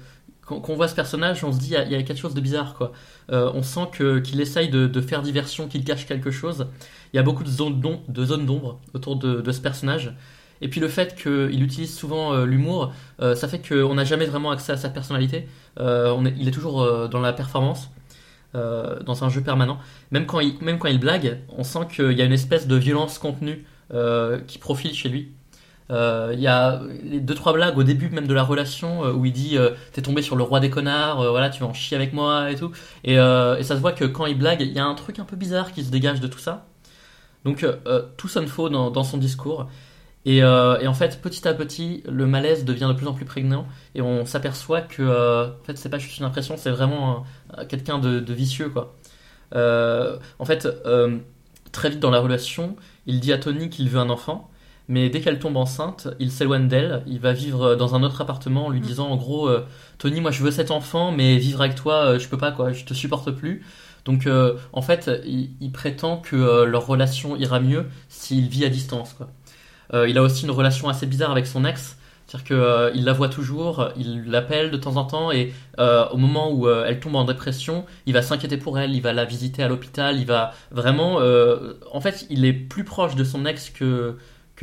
qu'on qu'on voit ce personnage, on se dit il y a, quelque chose de bizarre quoi. Euh, on sent que qu'il essaye de, faire diversion, qu'il cache quelque chose. Il y a beaucoup de zones de zones d'ombre autour de, ce personnage. Et puis le fait qu'il utilise souvent euh, l'humour, euh, ça fait qu'on n'a jamais vraiment accès à sa personnalité. On il est toujours dans la performance, dans un jeu permanent. Même quand il, même quand il blague, on sent qu'il y a une espèce de violence contenue qui profile chez lui. Euh, Il y a les deux trois blagues au début même de la relation euh, où il dit euh, t'es tombé sur le roi des connards, voilà tu vas en chier avec moi et tout. Et, ça se voit que quand il blague, il y a un truc un peu bizarre qui se dégage de tout ça. Donc tout sonne faux dans, dans son discours. Et, en fait, petit à petit, le malaise devient de plus en plus prégnant et on s'aperçoit que en fait, c'est pas juste une impression, c'est vraiment un- un- quelqu'un de, de vicieux quoi. En fait, très vite dans la relation, il dit à Tony qu'il veut un enfant, mais dès qu'elle tombe enceinte, il s'éloigne d'elle, il va vivre dans un autre appartement en lui disant en gros, euh, Tony, moi je veux cet enfant, mais vivre avec toi, euh, je peux pas quoi, je te supporte plus. Donc euh, en fait, il, il prétend que euh, leur relation ira mieux s'il vit à distance quoi. Euh, il a aussi une relation assez bizarre avec son ex, c'est-à-dire que euh, il la voit toujours, il l'appelle de temps en temps et euh, au moment où euh, elle tombe en dépression, il va s'inquiéter pour elle, il va la visiter à l'hôpital, il va vraiment, euh, en fait, il est plus proche de son ex que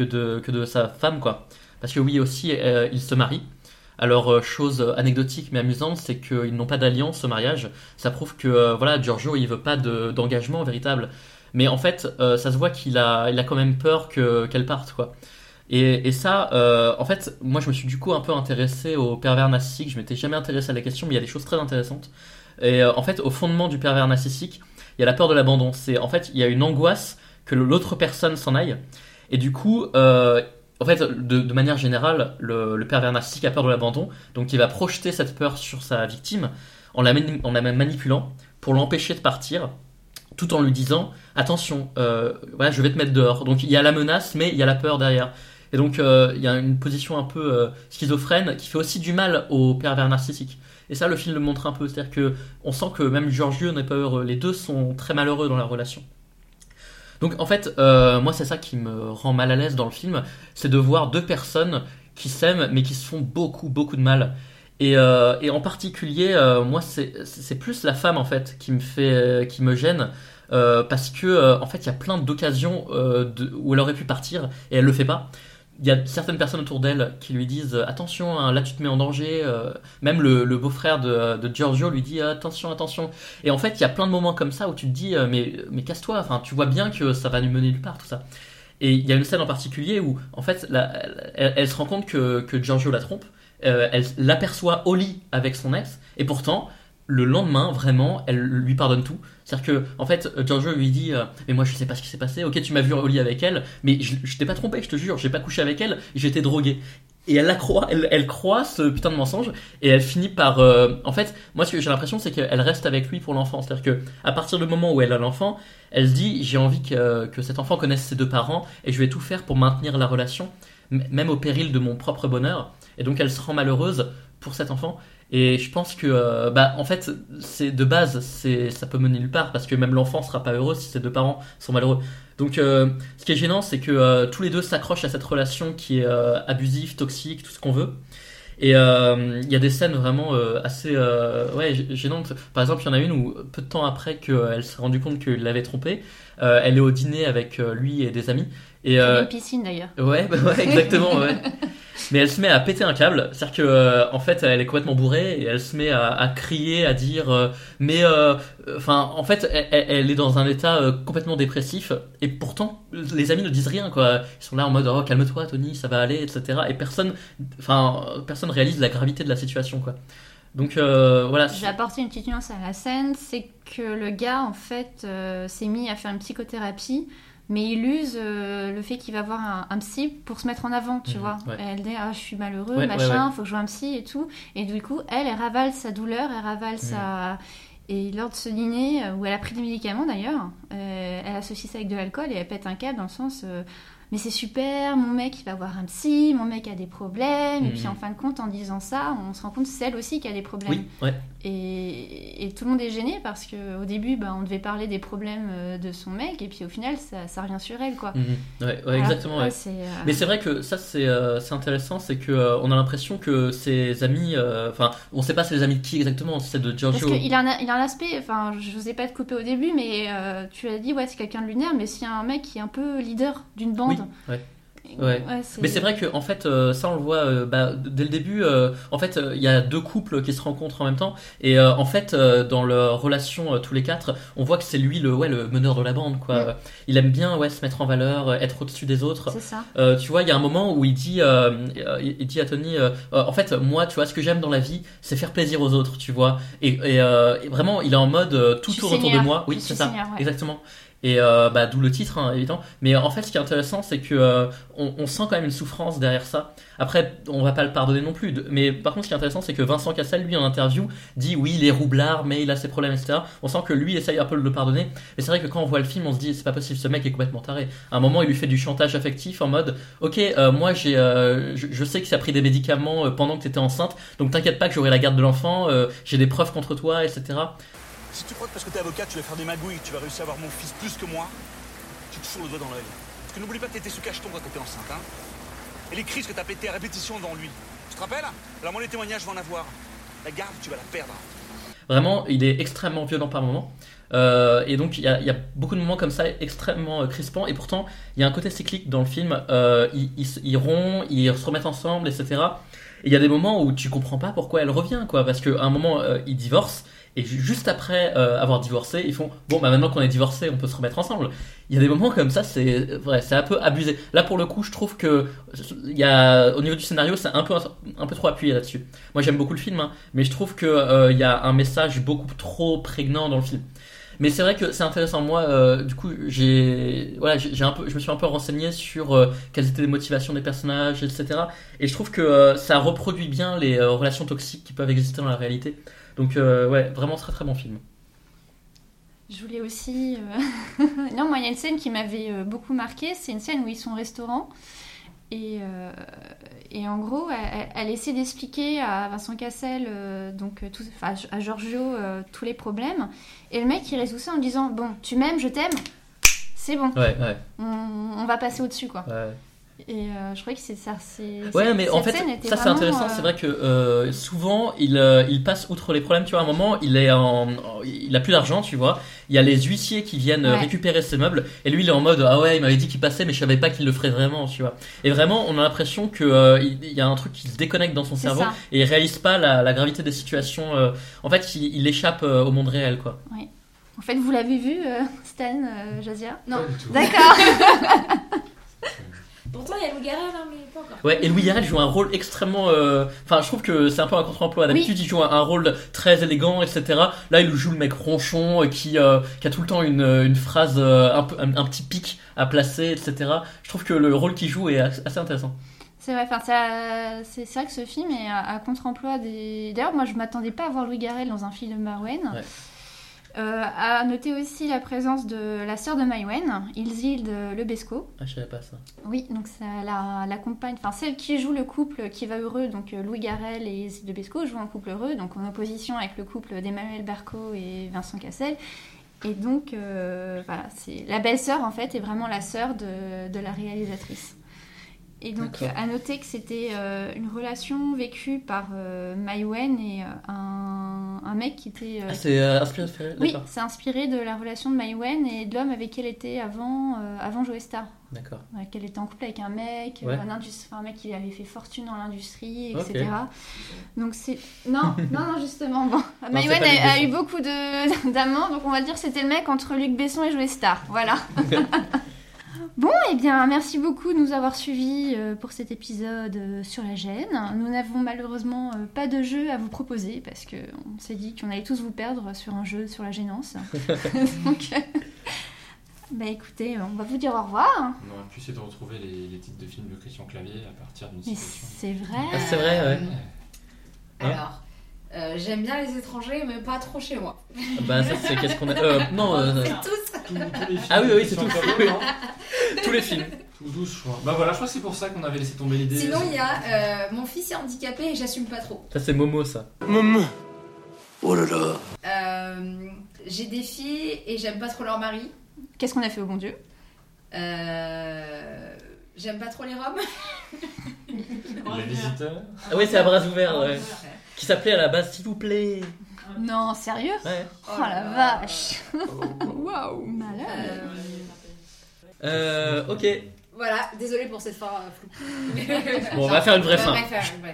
que de sa femme quoi. Parce que oui aussi, euh, il se marie. Alors euh, chose anecdotique mais amusante, c'est qu'ils n'ont pas d'alliance au mariage. Ça prouve que euh, voilà, Giorgio il veut pas de- d'engagement véritable. Mais en fait, euh, ça se voit qu'il a, il a quand même peur que qu'elle parte, quoi. Et, ça, en fait, moi je me suis du coup un peu intéressé au pervers narcissique. Je m'étais jamais intéressé à la question, mais il y a des choses très intéressantes. Et en fait, au fondement du pervers narcissique, il y a la peur de l'abandon. C'est en fait, il y a une angoisse que l'autre personne s'en aille. Et du coup, euh, en fait, de, manière générale, le, pervers narcissique a peur de l'abandon, donc il va projeter cette peur sur sa victime en la, en la manipulant pour l'empêcher de partir tout en lui disant attention, euh, voilà, je vais te mettre dehors. Donc il y a la menace, mais il y a la peur derrière. Et donc euh, il y a une position un peu schizophrène qui fait aussi du mal au pervers narcissique. Et ça, le film le montre un peu, c'est-à-dire que on sent que même Giorgio n'est pas heureux. Les deux sont très malheureux dans la relation. Donc en fait, euh, moi c'est ça qui me rend mal à l'aise dans le film, c'est de voir deux personnes qui s'aiment mais qui se font beaucoup beaucoup de mal. Et, euh, en particulier, euh, moi c'est plus la femme en fait qui me fait qui me gêne parce que en fait il y a plein d'occasions où elle aurait pu partir et elle le fait pas. Il y a certaines personnes autour d'elle qui lui disent euh, attention, hein, là tu te mets en danger. euh, même le, beau-frère de, Giorgio lui dit attention, attention. Et en fait, il y a plein de moments comme ça où tu te dis euh, mais, mais casse-toi. Enfin, tu vois bien que ça va nous mener nulle part tout ça. Et il y a une scène en particulier où en fait, elle, se rend compte que, que Giorgio la trompe. Euh, elle l'aperçoit au lit avec son ex, et pourtant le lendemain, vraiment, elle lui pardonne tout. C'est-à-dire que, en fait, Giorgio lui dit euh, Mais moi, je sais pas ce qui s'est passé. Ok, tu m'as vu au lit avec elle, mais je, je t'ai pas trompé, je te jure. J'ai pas couché avec elle, j'étais drogué. Et elle la croit, elle, croit ce putain de mensonge, et elle finit par. euh, en fait, moi, ce que j'ai l'impression, c'est qu'elle reste avec lui pour l'enfant. C'est-à-dire que, à partir du moment où elle a l'enfant, elle se dit J'ai envie que, que cet enfant connaisse ses deux parents, et je vais tout faire pour maintenir la relation, même au péril de mon propre bonheur. Et donc, elle se rend malheureuse pour cet enfant. Et je pense que, euh, bah, en fait, c'est de base, c'est, ça peut mener nulle part parce que même l'enfant sera pas heureux si ses deux parents sont malheureux. Donc, euh, ce qui est gênant, c'est que euh, tous les deux s'accrochent à cette relation qui est euh, abusive, toxique, tout ce qu'on veut. Et euh, il y a des scènes vraiment euh, assez euh, ouais, gê- gênantes. Par exemple, il y en a une où, peu de temps après qu'elle s'est rendue compte qu'il l'avait trompée, euh, elle est au dîner avec lui et des amis. Et, Il y a une piscine d'ailleurs. Ouais, bah ouais, exactement, ouais. [LAUGHS] Mais elle se met à péter un câble, c'est-à-dire que euh, en fait elle est complètement bourrée et elle se met à, crier, à dire euh, mais euh, enfin en fait elle, est dans un état complètement dépressif et pourtant les amis ne disent rien quoi. Ils sont là en mode oh calme-toi Tony, ça va aller etc. Et personne enfin personne réalise la gravité de la situation quoi. Donc voilà. J'ai apporté une petite nuance à la scène, c'est que le gars en fait s'est mis à faire une psychothérapie, mais il use euh, le fait qu'il va voir un, un psy pour se mettre en avant, tu Mhm, vois. ouais. Elle dit ah je suis malheureux, Ouais, machin, ouais. faut que je voie un psy et tout. Et du coup elle, elle ravale sa douleur, elle ravale sa et lors de ce dîner, euh, où elle a pris des médicaments d'ailleurs, euh, elle associe ça avec de l'alcool et elle pète un câble dans le sens euh, mais c'est super, mon mec il va voir un psy, mon mec a des problèmes, et Mhm. puis en fin de compte en disant ça, on se rend compte que c'est elle aussi qui a des problèmes. Oui, ouais. Et, et tout le monde est gêné parce qu'au début, bah, on devait parler des problèmes euh, de son mec, et puis au final, ça, ça revient sur elle, quoi. Mhm. Ouais, exactement. Euh, Mais c'est vrai que ça c'est euh, intéressant, c'est que euh, on a l'impression que ses amis, enfin on sait pas c'est les amis de qui exactement, si c'est de Parce Giorgio. qu'il a, un- il a un aspect, enfin, je vous ai pas te couper au début, mais tu as dit, ouais, c'est quelqu'un de lunaire, mais c'est un mec qui est un peu leader d'une bande. Oui, ouais. Ouais. Mais c'est vrai que en fait euh, ça on le voit euh, bah, dès le début euh, en fait il y a deux couples qui se rencontrent en même temps. Et en fait dans leur relation tous les quatre on voit que c'est lui le ouais le meneur de la bande quoi. Il aime bien ouais se mettre en valeur être au-dessus des autres. C'est ça. Tu vois il y a un moment où il dit il dit à Tony en fait moi tu vois ce que j'aime dans la vie c'est faire plaisir aux autres tu vois. Et, et, et vraiment il est en mode tout autour de moi. Oui c'est ça. exactement et euh, bah, d'où le titre, hein, évidemment. Mais en fait, ce qui est intéressant, c'est que euh, on, on sent quand même une souffrance derrière ça. Après, on va pas le pardonner non plus. Mais par contre, ce qui est intéressant, c'est que Vincent Cassel, lui, en interview, dit oui, il est roublard, mais il a ses problèmes, etc. On sent que lui essaye un peu de le pardonner. Mais c'est vrai que quand on voit le film, on se dit c'est pas possible, ce mec est complètement taré. À un moment, il lui fait du chantage affectif en mode ok, euh, moi, j'ai, euh, je, je sais que ça a pris des médicaments euh, pendant que t'étais enceinte, donc t'inquiète pas que j'aurai la garde de l'enfant. euh, j'ai des preuves contre toi, etc. Si tu crois que parce que t'es avocat, tu vas faire des magouilles, tu vas réussir à avoir mon fils plus que moi, tu te fous le doigt dans l'œil. Parce que n'oublie pas que t'étais sous cacheton quand t'étais enceinte, hein. Et les crises que t'as pété à répétition devant lui. Tu te rappelles? Alors moi, les témoignages vont en avoir. La garde, tu vas la perdre. Vraiment, il est extrêmement violent par moment. Euh, et donc, il y, a, beaucoup de moments comme ça extrêmement euh, crispants. Et pourtant, il y a un côté cyclique dans le film. Euh, ils, ils, ils rompent, ils se remettent ensemble, etc. Et il y a des moments où tu comprends pas pourquoi elle revient, quoi. Parce qu'à un moment, ils divorcent. Et ju- juste après euh, avoir divorcé, ils font bon, bah maintenant qu'on est divorcé, on peut se remettre ensemble. Il y a des moments comme ça, c'est vrai, c'est un peu abusé. Là, pour le coup, je trouve que il y a au niveau du scénario, c'est un peu un peu trop appuyé là-dessus. Moi, j'aime beaucoup le film, hein, mais je trouve que euh, il y a un message beaucoup trop prégnant dans le film. Mais c'est vrai que c'est intéressant. Moi, euh, du coup, j'ai voilà, j'ai un peu, je me suis un peu renseigné sur euh, quelles étaient les motivations des personnages, etc. Et je trouve que euh, ça reproduit bien les euh, relations toxiques qui peuvent exister dans la réalité. Donc, euh, ouais, vraiment très très bon film. Je voulais aussi. euh, [LAUGHS] non, moi, il y a une scène qui m'avait euh, beaucoup marqué. C'est une scène où ils sont au restaurant. Et, euh, et en gros, elle, elle essaie d'expliquer à Vincent Cassel, euh, donc, tout, enfin, à Giorgio, euh, tous les problèmes. Et le mec, il résout ça en disant Bon, tu m'aimes, je t'aime, c'est bon. Ouais, ouais. On, on va passer au-dessus, quoi. ouais. Et euh, je crois que c'est ça. c'est- Ouais, mais en fait, ça c'est intéressant. euh, C'est vrai que euh, souvent, il, euh, il passe outre les problèmes. Tu vois, à un moment, il est en, il a plus d'argent, tu vois. Il y a les huissiers qui viennent Ouais. récupérer ses meubles, et lui, il est en mode ah ouais, il m'avait dit qu'il passait, mais je savais pas qu'il le ferait vraiment, tu vois. Et vraiment, on a l'impression que euh, il y a un truc qui se déconnecte dans son C'est cerveau ça. et il réalise pas la, la gravité des situations. euh, en fait, il, il échappe euh, au monde réel, quoi. En fait, vous l'avez vu, euh, Stan, euh, Jazia? Non. Pas du tout. D'accord. [LAUGHS] Pourtant, il y a Lou Garrel, hein, mais pas encore. Ouais, et Louis Garrel joue un rôle extrêmement. euh, Enfin, je trouve que c'est un peu un contre-emploi. D'habitude, il joue un, un rôle très élégant, etc. Là, il joue le mec ronchon euh, qui, euh, qui a tout le temps une, une phrase, un, peu- un, un petit pic à placer, etc. Je trouve que le rôle qu'il joue est assez intéressant. C'est vrai, c'est vrai que ce film est à, à contre-emploi des. D'ailleurs, moi, je m'attendais pas à voir Louis Garrel dans un film de. Ouais. Euh, à noter aussi la présence de la sœur de Maïwen, Ilzilde Lebesco. Ah, je savais pas ça. Oui, donc ça la, la compagne, enfin celle qui joue le couple qui va heureux, donc euh, Louis Garrel et Ilzilde Lebesco jouent un couple heureux, donc en opposition avec le couple d'Emmanuel Berco et Vincent Cassel. Et donc, euh, voilà, c'est la belle-sœur en fait est vraiment la sœur de, de la réalisatrice. Et donc, à noter que c'était euh, une relation vécue par euh, Mai Wen et euh, un, un mec qui était. euh, Ah, c'est inspiré de Ferré oui, c'est inspiré de la relation de Mai Wen et de l'homme avec qui elle était avant, avant Joe Star. D'accord. Ouais, qu'elle était en couple avec un mec, Ouais. un, enfin, un mec qui avait fait fortune dans l'industrie, etc. Donc c'est non, [LAUGHS] non, non, justement. Bon, Maïwen a, eu beaucoup [LAUGHS] d'amants, donc on va dire que c'était le mec entre Luc Besson et Joe Star. Voilà. [LAUGHS] Bon, eh bien, merci beaucoup de nous avoir suivis euh, pour cet épisode euh, sur la gêne. Nous n'avons malheureusement euh, pas de jeu à vous proposer parce que on s'est dit qu'on allait tous vous perdre sur un jeu sur la gênance. [LAUGHS] [LAUGHS] Donc, euh, bah écoutez, on va vous dire au revoir. On aurait pu essayer de retrouver les, les titres de films de Christian Clavier à partir d'une Mais citation. c'est vrai. Ah, c'est vrai, ouais. Alors, euh, j'aime bien les étrangers, mais pas trop chez moi. Bah, ça, c'est qu'est-ce qu'on a. Euh, non, [LAUGHS] euh, tous. Tous- tous les films Ah oui, oui, c'est tout. [LAUGHS] Tous les films. Tous 12, je crois. Bah voilà, je crois que c'est pour ça qu'on avait laissé tomber l'idée. Sinon, il y a euh, mon fils est handicapé et j'assume pas trop. Ça, c'est Momo, ça. Oh là là. Euh, J'ai des filles et j'aime pas trop leur mari. Qu'est-ce qu'on a fait au bon Dieu? Euh, J'aime pas trop les roms. [LAUGHS] Les visiteurs. Ah oui, c'est à bras ouverts, ouais. Qui s'appelait à la base, s'il vous plaît. Non, sérieux? Ouais. Oh la vache [LAUGHS] Waouh, malade Euh, ok. voilà, désolé pour cette fin euh, floue. [LAUGHS] Bon, on va faire une vraie fin.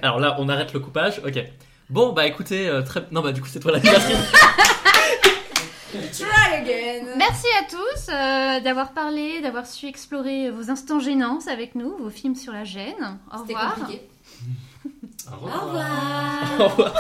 Alors là, on arrête le coupage, ok. Bon, bah écoutez, euh, très... Non, bah du coup, c'est toi la créatrice. [LAUGHS] Try again. Merci à tous euh, d'avoir parlé, d'avoir su explorer vos instants gênants avec nous, vos films sur la gêne. Au revoir. compliqué. Au Au revoir. revoir. Au revoir.